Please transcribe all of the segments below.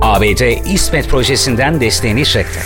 ABD İsmet projesinden desteğini çekti.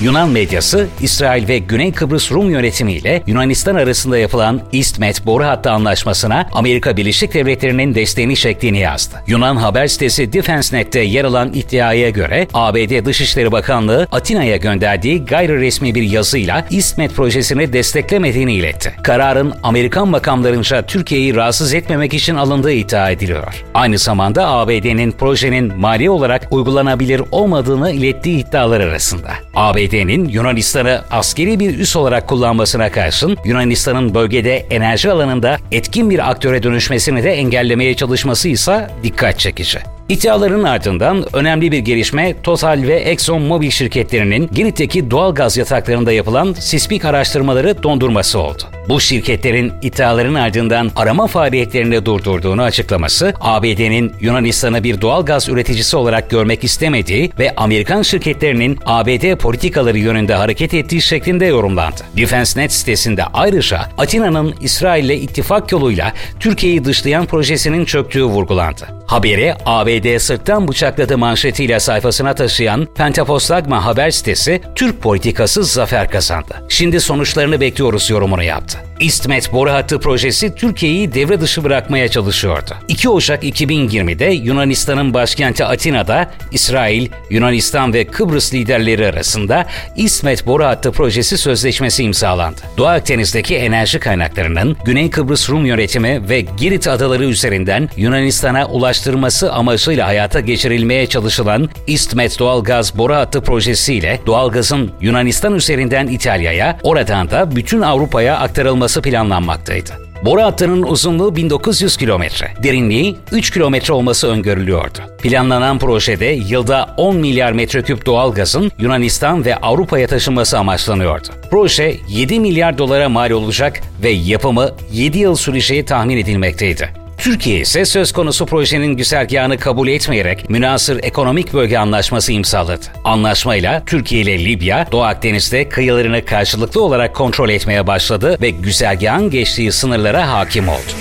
Yunan medyası, İsrail ve Güney Kıbrıs Rum yönetimiyle Yunanistan arasında yapılan İstmet boru hattı anlaşmasına Amerika Birleşik Devletleri'nin desteğini çektiğini yazdı. Yunan haber sitesi DefenseNet'te yer alan iddiaya göre ABD Dışişleri Bakanlığı Atina'ya gönderdiği gayri resmi bir yazıyla İstmet projesini desteklemediğini iletti. Kararın Amerikan makamlarınca Türkiye'yi rahatsız etmemek için alındığı iddia ediliyor. Aynı zamanda ABD'nin projenin mali olarak uygulanabilir olmadığını ilettiği iddialar arasında. ABD ABD'nin Yunanistan'ı askeri bir üs olarak kullanmasına karşın Yunanistan'ın bölgede enerji alanında etkin bir aktöre dönüşmesini de engellemeye çalışması ise dikkat çekici. İddiaların ardından önemli bir gelişme Total ve Exxon Mobil şirketlerinin Girit'teki doğal gaz yataklarında yapılan sismik araştırmaları dondurması oldu. Bu şirketlerin iddiaların ardından arama faaliyetlerini durdurduğunu açıklaması, ABD'nin Yunanistan'ı bir doğal gaz üreticisi olarak görmek istemediği ve Amerikan şirketlerinin ABD politikaları yönünde hareket ettiği şeklinde yorumlandı. DefenseNet sitesinde ayrıca Atina'nın İsrail'le ittifak yoluyla Türkiye'yi dışlayan projesinin çöktüğü vurgulandı. Haberi ABD sırttan bıçakladı manşetiyle sayfasına taşıyan Pentapostagma haber sitesi Türk politikası zafer kazandı. Şimdi sonuçlarını bekliyoruz yorumunu yaptı. İstmet boru hattı projesi Türkiye'yi devre dışı bırakmaya çalışıyordu. 2 Ocak 2020'de Yunanistan'ın başkenti Atina'da İsrail, Yunanistan ve Kıbrıs liderleri arasında İstmet boru hattı projesi sözleşmesi imzalandı. Doğu Akdeniz'deki enerji kaynaklarının Güney Kıbrıs Rum yönetimi ve Girit adaları üzerinden Yunanistan'a ulaştırması amacıyla hayata geçirilmeye çalışılan İstmet doğalgaz boru hattı projesiyle doğalgazın Yunanistan üzerinden İtalya'ya, oradan da bütün Avrupa'ya aktarılması planlanmaktaydı. Boru hattının uzunluğu 1900 kilometre, derinliği 3 kilometre olması öngörülüyordu. Planlanan projede yılda 10 milyar metreküp doğal gazın Yunanistan ve Avrupa'ya taşınması amaçlanıyordu. Proje 7 milyar dolara mal olacak ve yapımı 7 yıl süreceği tahmin edilmekteydi. Türkiye ise söz konusu projenin güzergahını kabul etmeyerek münasır ekonomik bölge anlaşması imzaladı. Anlaşmayla Türkiye ile Libya, Doğu Akdeniz'de kıyılarını karşılıklı olarak kontrol etmeye başladı ve güzergahın geçtiği sınırlara hakim oldu.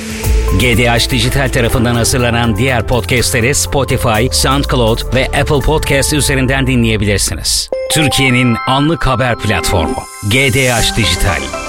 GDH Dijital tarafından hazırlanan diğer podcastleri Spotify, SoundCloud ve Apple Podcast üzerinden dinleyebilirsiniz. Türkiye'nin anlık haber platformu GDH Dijital.